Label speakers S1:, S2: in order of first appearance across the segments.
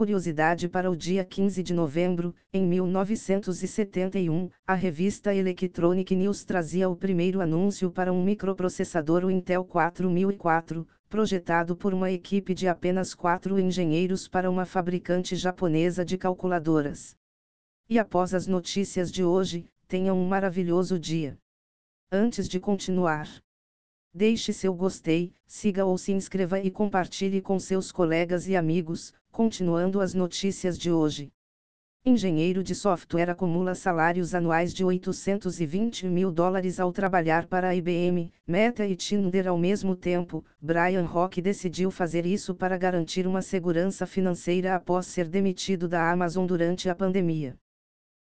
S1: Curiosidade para o dia 15 de novembro, em 1971, a revista Electronic News trazia o primeiro anúncio para um microprocessador o Intel 4004, projetado por uma equipe de apenas quatro engenheiros para uma fabricante japonesa de calculadoras. E após as notícias de hoje, tenham um maravilhoso dia. Antes de continuar, deixe seu gostei, siga ou se inscreva e compartilhe com seus colegas e amigos, continuando as notícias de hoje. Engenheiro de software acumula salários anuais de 820 mil dólares ao trabalhar para a IBM, Meta e Tinder ao mesmo tempo. Brian Rock decidiu fazer isso para garantir uma segurança financeira após ser demitido da Amazon durante a pandemia.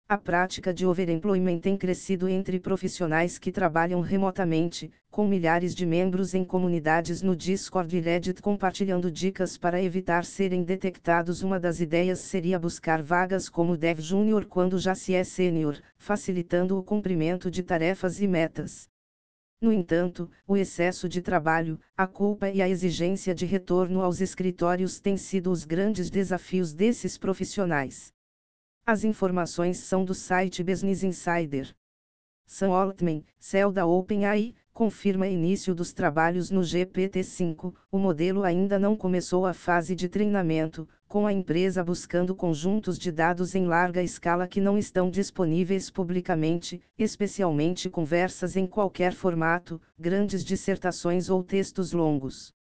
S1: A prática de overemployment tem crescido entre profissionais que trabalham remotamente, com milhares de membros em comunidades no Discord e Reddit compartilhando dicas para evitar serem detectados. Uma das ideias seria buscar vagas como Dev Júnior quando já se é sênior, facilitando o cumprimento de tarefas e metas. No entanto, o excesso de trabalho, a culpa e a exigência de retorno aos escritórios têm sido os grandes desafios desses profissionais. As informações são do site Business Insider. Sam Altman, CEO da OpenAI, confirma início dos trabalhos no GPT-5. O modelo ainda não começou a fase de treinamento, com a empresa buscando conjuntos de dados em larga escala que não estão disponíveis publicamente, especialmente conversas em qualquer formato, grandes dissertações ou textos longos.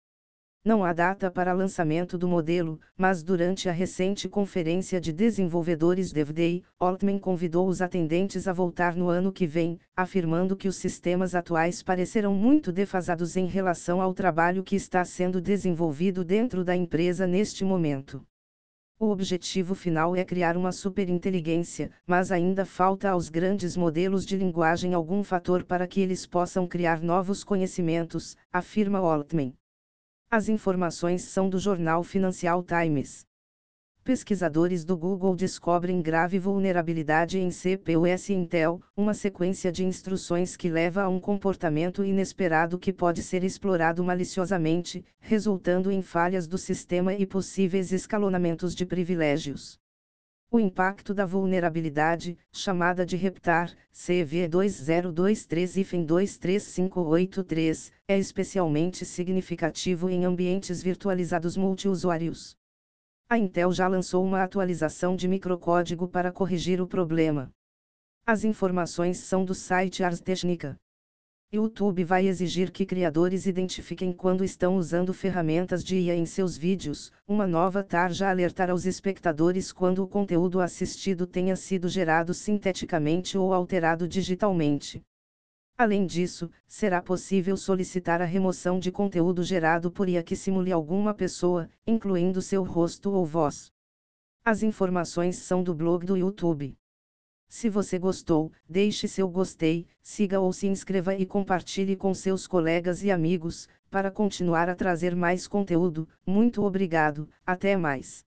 S1: Não há data para lançamento do modelo, mas durante a recente conferência de desenvolvedores DevDay, Altman convidou os atendentes a voltar no ano que vem, afirmando que os sistemas atuais parecerão muito defasados em relação ao trabalho que está sendo desenvolvido dentro da empresa neste momento. O objetivo final é criar uma superinteligência, mas ainda falta aos grandes modelos de linguagem algum fator para que eles possam criar novos conhecimentos, afirma Altman. As informações são do jornal Financial Times. Pesquisadores do Google descobrem grave vulnerabilidade em CPUS Intel, uma sequência de instruções que leva a um comportamento inesperado que pode ser explorado maliciosamente, resultando em falhas do sistema e possíveis escalonamentos de privilégios. O impacto da vulnerabilidade, chamada de Reptar, CV2023-23583, é especialmente significativo em ambientes virtualizados multiusuários. A Intel já lançou uma atualização de microcódigo para corrigir o problema. As informações são do site Ars Technica. YouTube vai exigir que criadores identifiquem quando estão usando ferramentas de IA em seus vídeos. Uma nova tarja alertará os espectadores quando o conteúdo assistido tenha sido gerado sinteticamente ou alterado digitalmente. Além disso, será possível solicitar a remoção de conteúdo gerado por IA que simule alguma pessoa, incluindo seu rosto ou voz. As informações são do blog do YouTube. Se você gostou, deixe seu gostei, siga ou se inscreva e compartilhe com seus colegas e amigos, para continuar a trazer mais conteúdo. Muito obrigado, até mais.